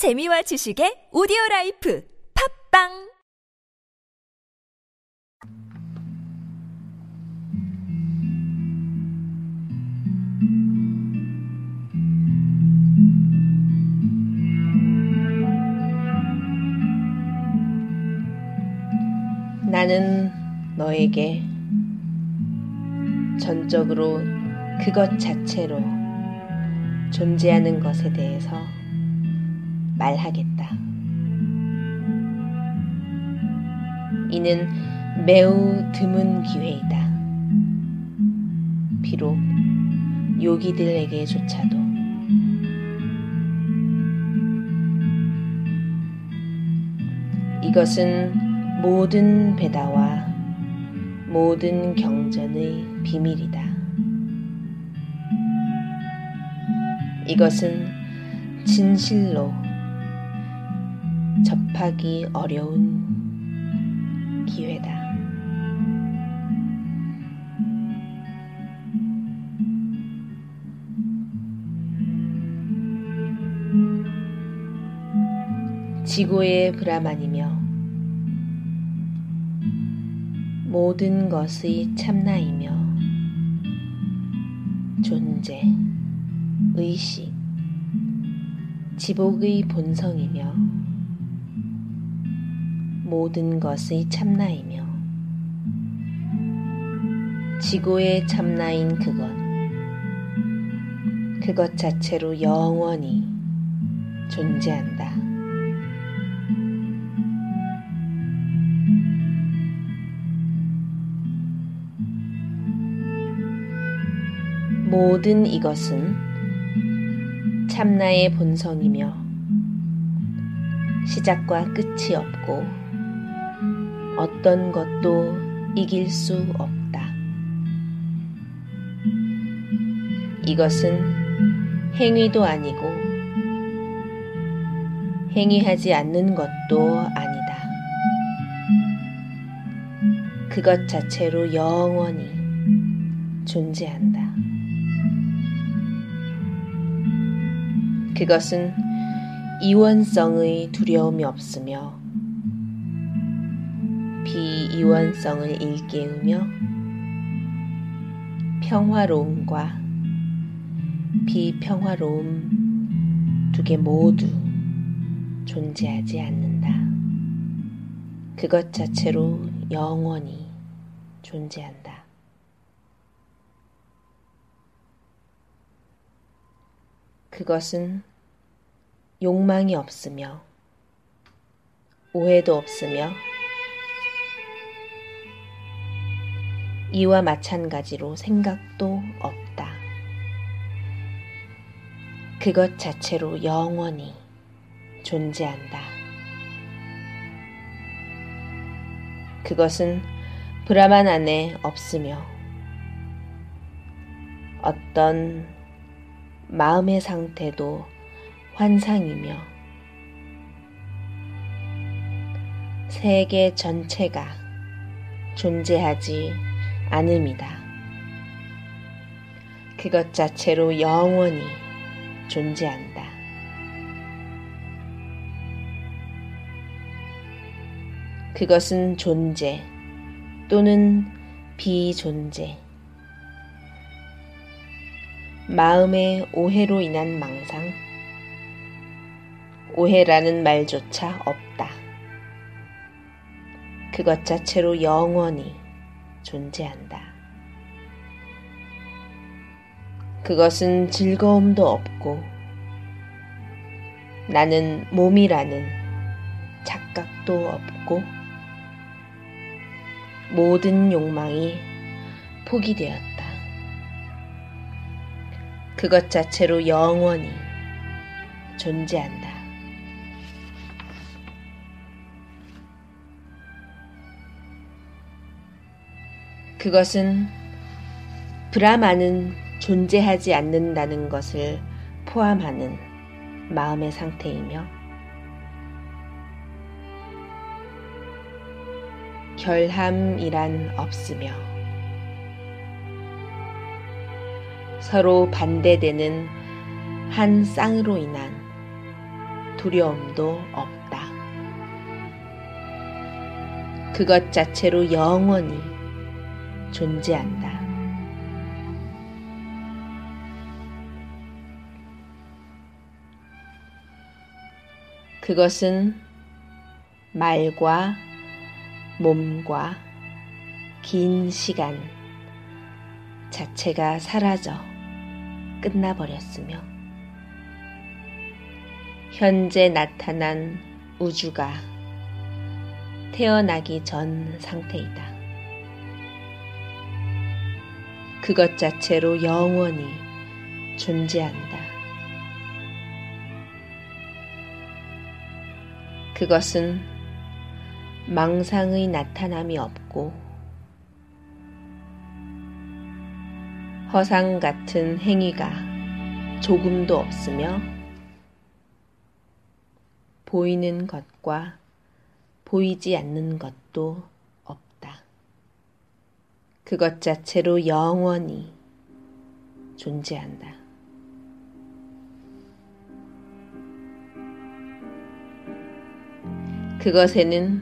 재미와 지식의 오디오 라이프 팝빵! 나는 너에게 전적으로 그것 자체로 존재하는 것에 대해서 말하겠다. 이는 매우 드문 기회이다. 비록 요기들에게조차도 이것은 모든 배다와 모든 경전의 비밀이다. 이것은 진실로 접하기 어려운 기회다. 지구의 브라만이며 모든 것의 참나이며 존재, 의식, 지복의 본성이며 모든 것의 참나이며 지구의 참나인 그것, 그것 자체로 영원히 존재한다. 모든 이것은 참나의 본성이며 시작과 끝이 없고 어떤 것도 이길 수 없다. 이것은 행위도 아니고 행위하지 않는 것도 아니다. 그것 자체로 영원히 존재한다. 그것은 이원성의 두려움이 없으며 비 이원성을 일깨우며 평화로움과 비평화로움 두 개 모두 존재하지 않는다. 그것 자체로 영원히 존재한다. 그것은 욕망이 없으며 오해도 없으며 이와 마찬가지로 생각도 없다. 그것 자체로 영원히 존재한다. 그것은 브라만 안에 없으며 어떤 마음의 상태도 환상이며 세계 전체가 존재하지 않음이다. 그것 자체로 영원히 존재한다. 그것은 존재 또는 비존재. 마음의 오해로 인한 망상. 오해라는 말조차 없다. 그것 자체로 영원히 존재한다. 그것은 즐거움도 없고 나는 몸이라는 착각도 없고 모든 욕망이 포기되었다. 그것 자체로 영원히 존재한다. 그것은 브라마는 존재하지 않는다는 것을 포함하는 마음의 상태이며 결함이란 없으며 서로 반대되는 한 쌍으로 인한 두려움도 없다. 그것 자체로 영원히 존재한다. 그것은 말과 몸과 긴 시간 자체가 사라져 끝나버렸으며 현재 나타난 우주가 태어나기 전 상태이다. 그것 자체로 영원히 존재한다. 그것은 망상의 나타남이 없고 허상 같은 행위가 조금도 없으며 보이는 것과 보이지 않는 것도. 그것 자체로 영원히 존재한다. 그것에는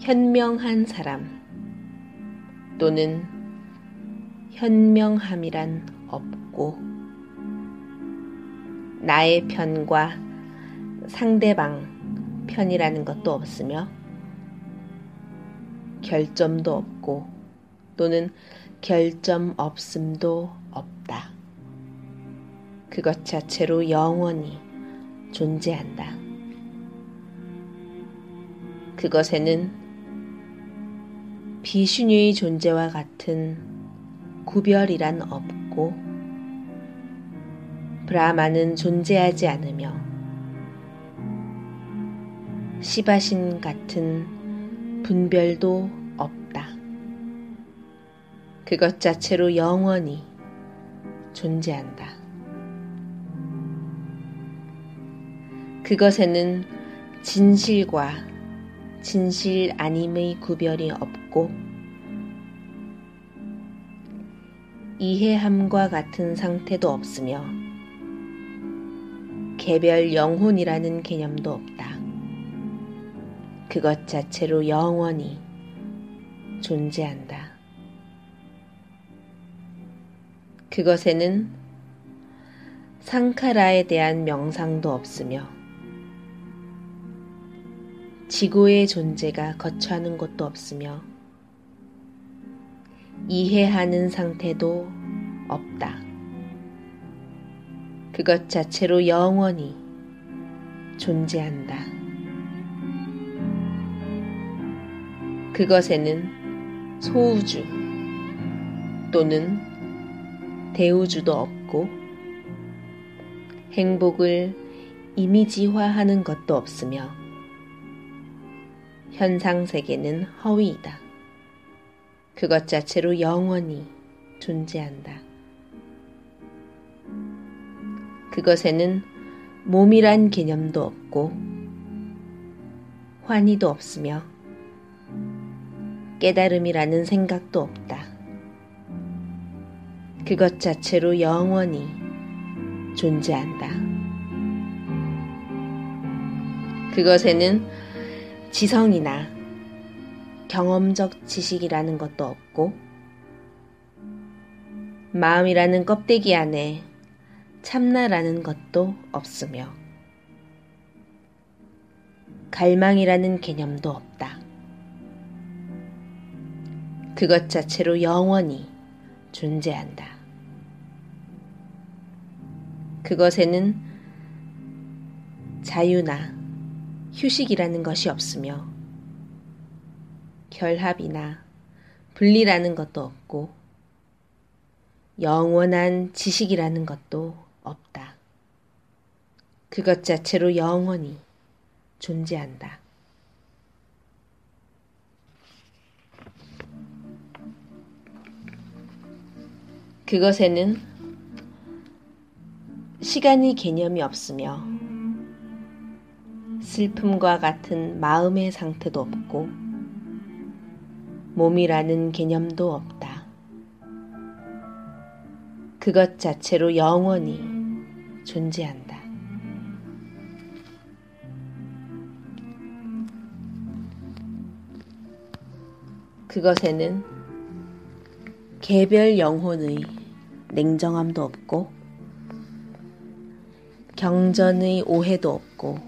현명한 사람 또는 현명함이란 없고 나의 편과 상대방 편이라는 것도 없으며 결점도 없고 또는 결점 없음도 없다. 그것 자체로 영원히 존재한다. 그것에는 비슈뉴의 존재와 같은 구별이란 없고 브라마는 존재하지 않으며 시바신 같은 분별도. 그것 자체로 영원히 존재한다. 그것에는 진실과 진실 아님의 구별이 없고 이해함과 같은 상태도 없으며 개별 영혼이라는 개념도 없다. 그것 자체로 영원히 존재한다. 그것에는 상카라에 대한 명상도 없으며 지구의 존재가 거처하는 곳도 없으며 이해하는 상태도 없다. 그것 자체로 영원히 존재한다. 그것에는 소우주 또는 대우주도 없고 행복을 이미지화하는 것도 없으며 현상 세계는 허위이다. 그것 자체로 영원히 존재한다. 그것에는 몸이란 개념도 없고 환희도 없으며 깨달음이라는 생각도 없다. 그것 자체로 영원히 존재한다. 그것에는 지성이나 경험적 지식이라는 것도 없고, 마음이라는 껍데기 안에 참나라는 것도 없으며, 갈망이라는 개념도 없다. 그것 자체로 영원히 존재한다. 그것에는 자유나 휴식이라는 것이 없으며 결합이나 분리라는 것도 없고 영원한 지식이라는 것도 없다. 그것 자체로 영원히 존재한다. 그것에는 시간이 개념이 없으며 슬픔과 같은 마음의 상태도 없고 몸이라는 개념도 없다. 그것 자체로 영원히 존재한다. 그것에는 개별 영혼의 냉정함도 없고 경전의 오해도 없고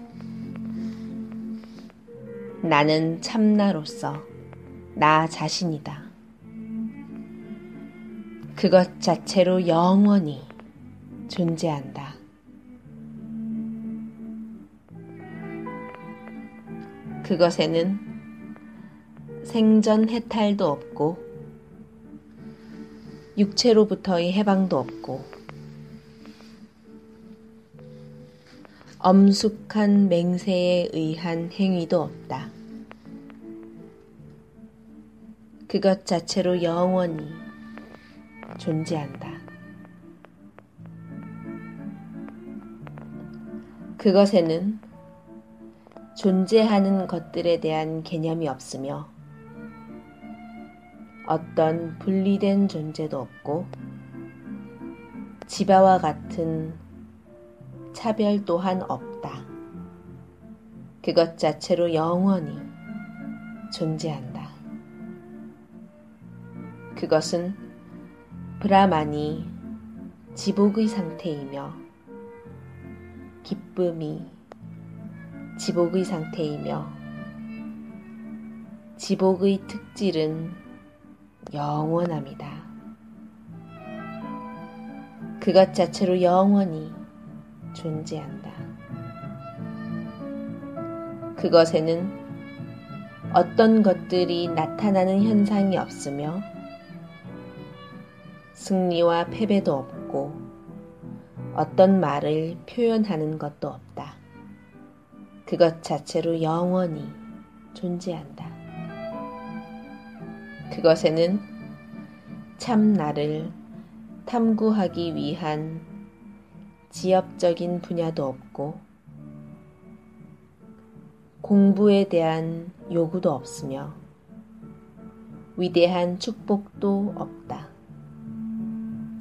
나는 참나로서 나 자신이다. 그것 자체로 영원히 존재한다. 그것에는 생전 해탈도 없고 육체로부터의 해방도 없고 엄숙한 맹세에 의한 행위도 없다. 그것 자체로 영원히 존재한다. 그것에는 존재하는 것들에 대한 개념이 없으며 어떤 분리된 존재도 없고 지바와 같은 차별 또한 없다. 그것 자체로 영원히 존재한다. 그것은 브라만이 지복의 상태이며 기쁨이 지복의 상태이며 지복의 특질은 영원합니다. 그것 자체로 영원히 존재한다. 그것에는 어떤 것들이 나타나는 현상이 없으며 승리와 패배도 없고 어떤 말을 표현하는 것도 없다. 그것 자체로 영원히 존재한다. 그것에는 참 나를 탐구하기 위한 지엽적인 분야도 없고 공부에 대한 요구도 없으며 위대한 축복도 없다.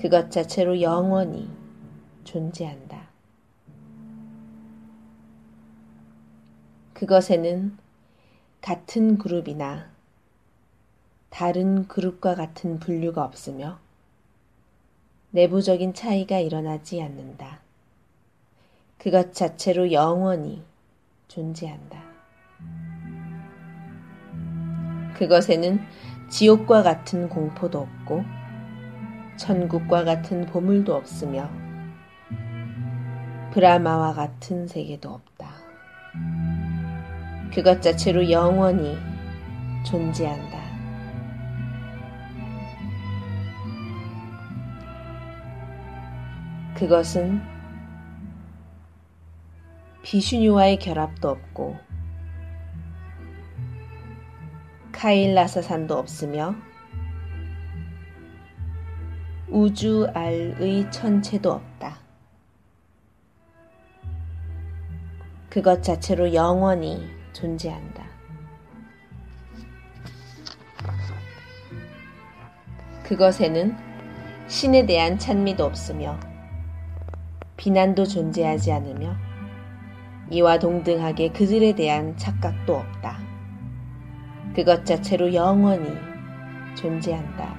그것 자체로 영원히 존재한다. 그것에는 같은 그룹이나 다른 그룹과 같은 분류가 없으며 내부적인 차이가 일어나지 않는다. 그것 자체로 영원히 존재한다. 그것에는 지옥과 같은 공포도 없고 천국과 같은 보물도 없으며 브라마와 같은 세계도 없다. 그것 자체로 영원히 존재한다. 그것은 비슈뉴와의 결합도 없고 카일라사산도 없으며 우주 알의 천체도 없다. 그것 자체로 영원히 존재한다. 그것에는 신에 대한 찬미도 없으며 비난도 존재하지 않으며 이와 동등하게 그들에 대한 착각도 없다. 그것 자체로 영원히 존재한다.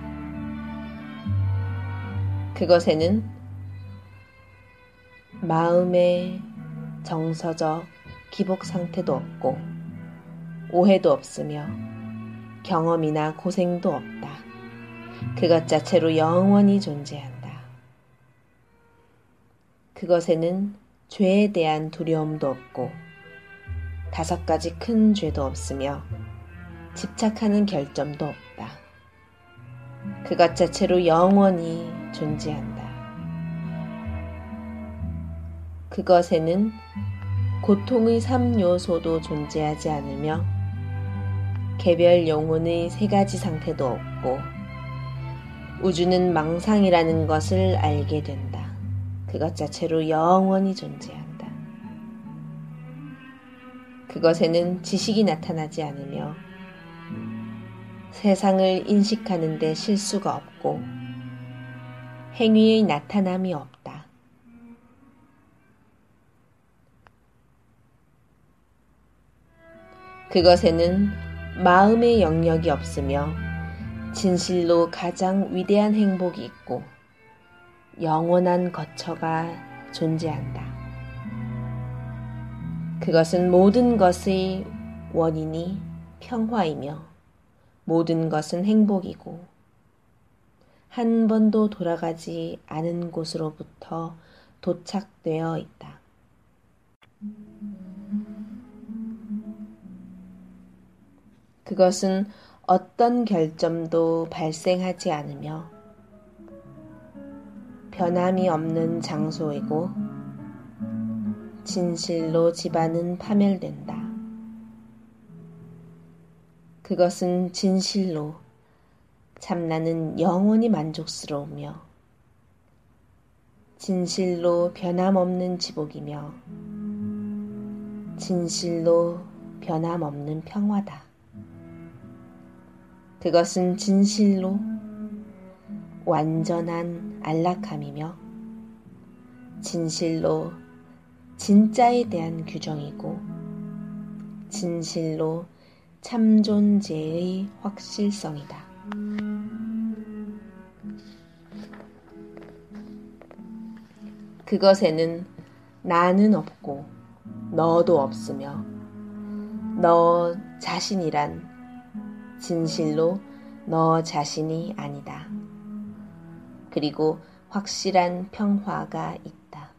그것에는 마음의 정서적 기복 상태도 없고 오해도 없으며 경험이나 고생도 없다. 그것 자체로 영원히 존재한다. 그것에는 죄에 대한 두려움도 없고 다섯 가지 큰 죄도 없으며 집착하는 결점도 없다. 그것 자체로 영원히 존재한다. 그것에는 고통의 3요소도 존재하지 않으며 개별 영혼의 세 가지 상태도 없고 우주는 망상이라는 것을 알게 된다. 그것 자체로 영원히 존재한다. 그것에는 지식이 나타나지 않으며 세상을 인식하는 데 실수가 없고 행위의 나타남이 없다. 그것에는 마음의 영역이 없으며 진실로 가장 위대한 행복이 있고 영원한 거처가 존재한다. 그것은 모든 것의 원인이 평화이며 모든 것은 행복이고 한 번도 돌아가지 않은 곳으로부터 도착되어 있다. 그것은 어떤 결점도 발생하지 않으며 변함이 없는 장소이고 진실로 집안은 파멸된다. 그것은 진실로 참나는 영원히 만족스러우며 진실로 변함없는 지복이며 진실로 변함없는 평화다. 그것은 진실로 완전한 안락함이며 진실로 진짜에 대한 규정이고 진실로 참존재의 확실성이다. 그것에는 나는 없고 너도 없으며 너 자신이란 진실로 너 자신이 아니다. 그리고 확실한 평화가 있다.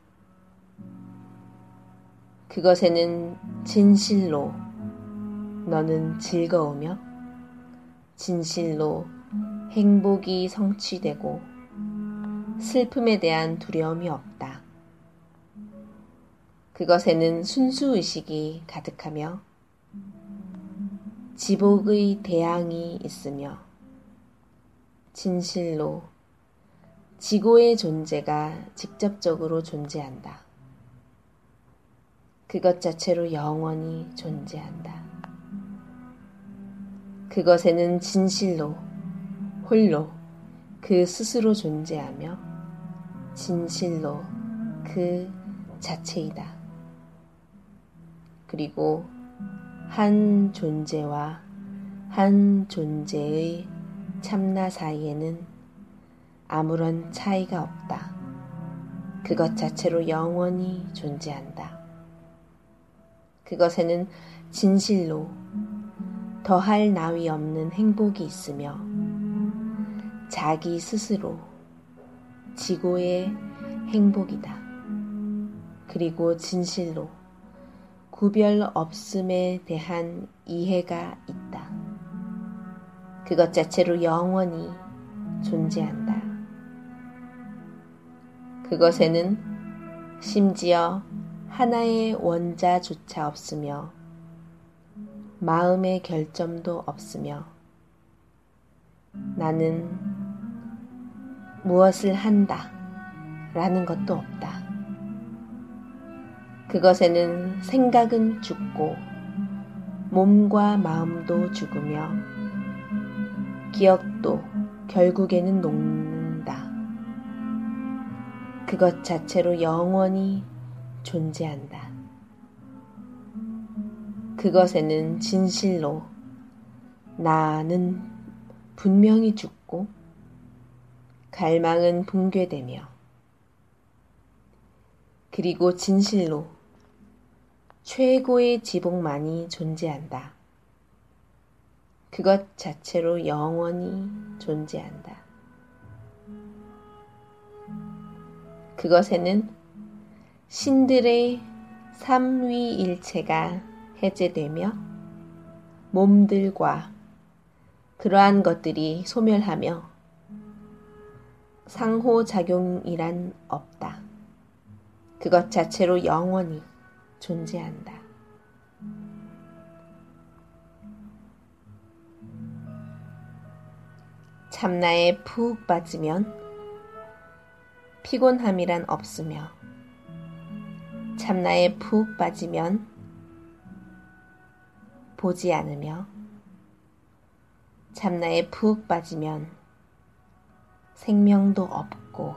그것에는 진실로 너는 즐거우며 진실로 행복이 성취되고 슬픔에 대한 두려움이 없다. 그것에는 순수의식이 가득하며 지복의 대항이 있으며 진실로 지고의 존재가 직접적으로 존재한다. 그것 자체로 영원히 존재한다. 그것에는 진실로 홀로 그 스스로 존재하며 진실로 그 자체이다. 그리고 한 존재와 한 존재의 참나 사이에는 아무런 차이가 없다. 그것 자체로 영원히 존재한다. 그것에는 진실로 더할 나위 없는 행복이 있으며 자기 스스로 지고의 행복이다. 그리고 진실로 구별 없음에 대한 이해가 있다. 그것 자체로 영원히 존재한다. 그것에는 심지어 하나의 원자조차 없으며 마음의 결점도 없으며 나는 무엇을 한다 라는 것도 없다. 그것에는 생각은 죽고 몸과 마음도 죽으며 기억도 결국에는 녹는다. 그것 자체로 영원히 존재한다. 그것에는 진실로 나는 분명히 죽고 갈망은 붕괴되며 그리고 진실로 최고의 지복만이 존재한다. 그것 자체로 영원히 존재한다. 그것에는 신들의 삼위일체가 해제되며 몸들과 그러한 것들이 소멸하며 상호작용이란 없다. 그것 자체로 영원히 존재한다. 참나에 푹 빠지면 피곤함이란 없으며 참나에 푹 빠지면 보지 않으며 참나에 푹 빠지면 생명도 없고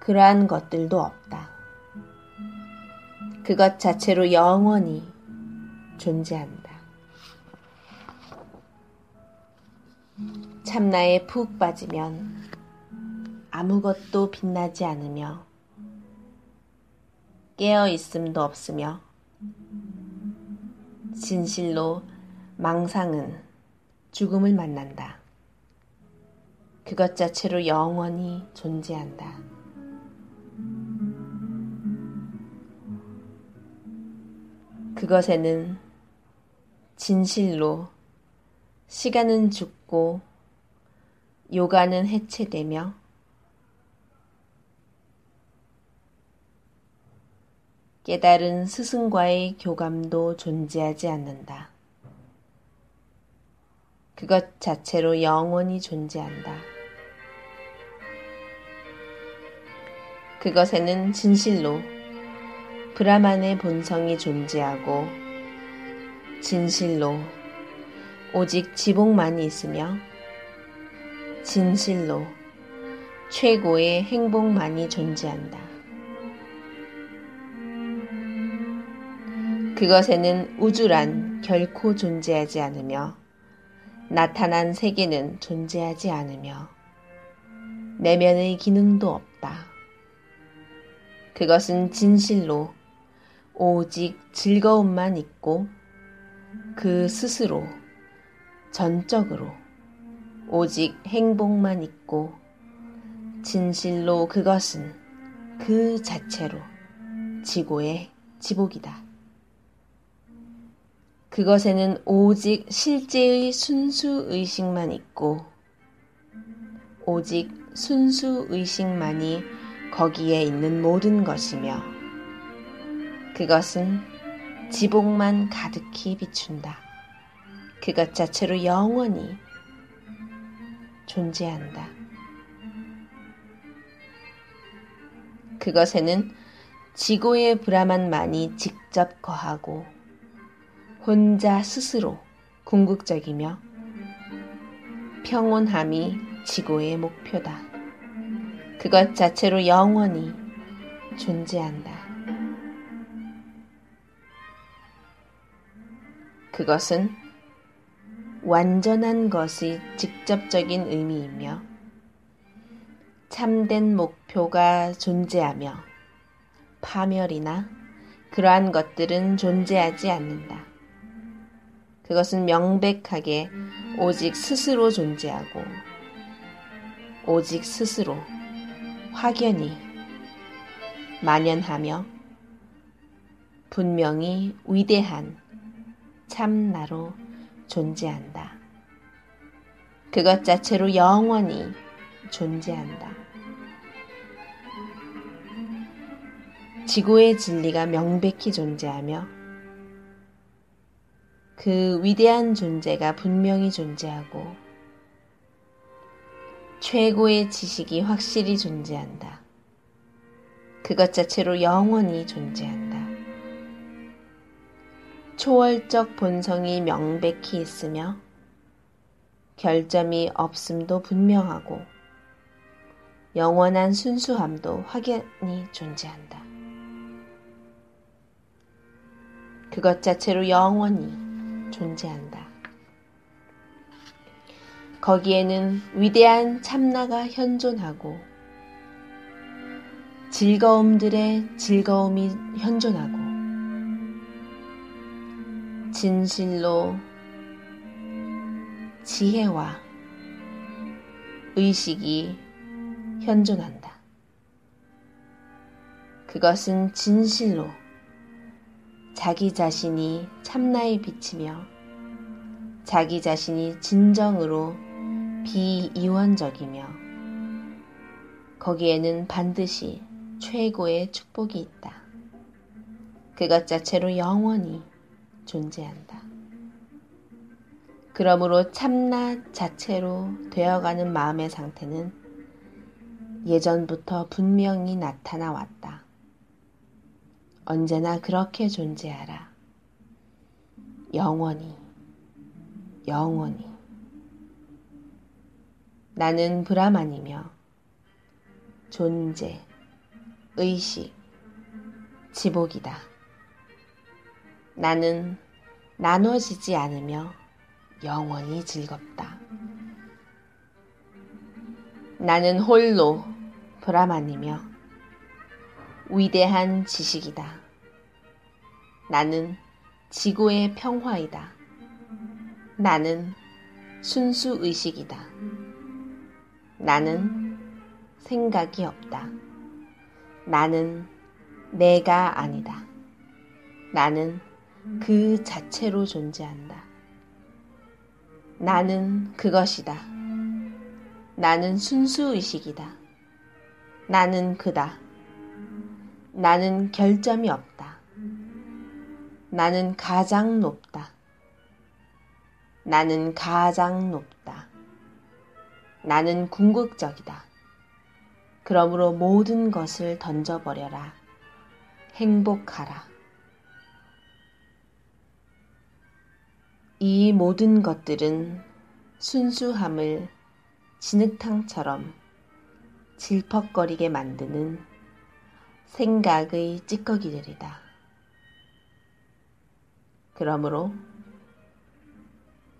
그러한 것들도 없다. 그것 자체로 영원히 존재한다. 참나에 푹 빠지면 아무것도 빛나지 않으며 깨어 있음도 없으며 진실로 망상은 죽음을 만난다. 그것 자체로 영원히 존재한다. 그것에는 진실로 시간은 죽고 요가는 해체되며 깨달은 스승과의 교감도 존재하지 않는다. 그것 자체로 영원히 존재한다. 그것에는 진실로 브라만의 본성이 존재하고 진실로 오직 지복만이 있으며 진실로 최고의 행복만이 존재한다. 그것에는 우주란 결코 존재하지 않으며 나타난 세계는 존재하지 않으며 내면의 기능도 없다. 그것은 진실로 오직 즐거움만 있고 그 스스로 전적으로 오직 행복만 있고 진실로 그것은 그 자체로 지고의 지복이다. 그것에는 오직 실제의 순수 의식만 있고 오직 순수 의식만이 거기에 있는 모든 것이며 그것은 지복만 가득히 비춘다. 그것 자체로 영원히 존재한다. 그것에는 지고의 브라만만이 직접 거하고 혼자 스스로 궁극적이며 평온함이 지고의 목표다. 그것 자체로 영원히 존재한다. 그것은 완전한 것이 직접적인 의미이며 참된 목표가 존재하며 파멸이나 그러한 것들은 존재하지 않는다. 그것은 명백하게 오직 스스로 존재하고 오직 스스로 확연히 만연하며 분명히 위대한 참나로 존재한다. 그것 자체로 영원히 존재한다. 지구의 진리가 명백히 존재하며 그 위대한 존재가 분명히 존재하고 최고의 지식이 확실히 존재한다. 그것 자체로 영원히 존재한다. 초월적 본성이 명백히 있으며 결점이 없음도 분명하고 영원한 순수함도 확연히 존재한다. 그것 자체로 영원히 존재한다. 거기에는 위대한 참나가 현존하고 즐거움들의 즐거움이 현존하고 진실로 지혜와 의식이 현존한다. 그것은 진실로 자기 자신이 참나에 비치며 자기 자신이 진정으로 비이원적이며 거기에는 반드시 최고의 축복이 있다. 그것 자체로 영원히 존재한다. 그러므로 참나 자체로 되어가는 마음의 상태는 예전부터 분명히 나타나 왔다. 언제나 그렇게 존재하라. 영원히, 영원히. 나는 브라만이며 존재, 의식, 지복이다. 나는 나눠지지 않으며 영원히 즐겁다. 나는 홀로 브라만이며 위대한 지식이다. 나는 지구의 평화이다. 나는 순수 의식이다. 나는 생각이 없다. 나는 내가 아니다. 나는 그 자체로 존재한다. 나는 그것이다. 나는 순수 의식이다. 나는 그다. 나는 결점이 없다. 나는 가장 높다. 나는 가장 높다. 나는 궁극적이다. 그러므로 모든 것을 던져버려라. 행복하라. 이 모든 것들은 순수함을 진흙탕처럼 질퍽거리게 만드는 생각의 찌꺼기들이다. 그러므로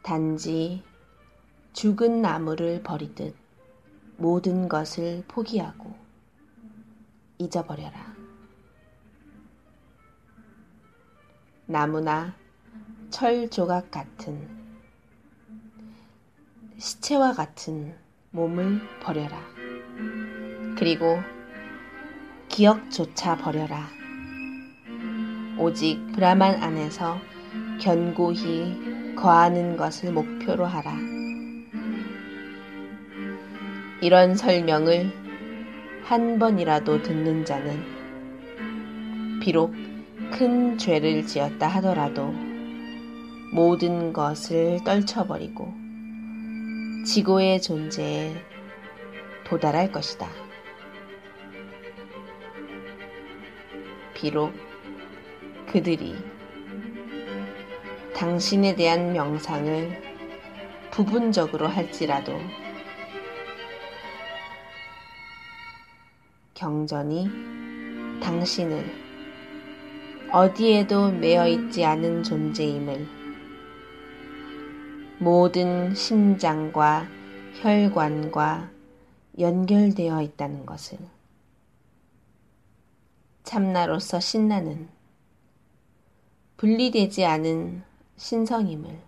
단지 죽은 나무를 버리듯 모든 것을 포기하고 잊어버려라. 나무나 철 조각 같은 시체와 같은 몸을 버려라. 그리고 기억조차 버려라. 오직 브라만 안에서 견고히 거하는 것을 목표로 하라. 이런 설명을 한 번이라도 듣는 자는 비록 큰 죄를 지었다 하더라도 모든 것을 떨쳐버리고 지구의 존재에 도달할 것이다. 비록 그들이 당신에 대한 명상을 부분적으로 할지라도 경전이 당신을 어디에도 매여 있지 않은 존재임을 모든 심장과 혈관과 연결되어 있다는 것을 참나로서 신나는 분리되지 않은 신성임을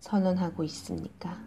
선언하고 있습니까?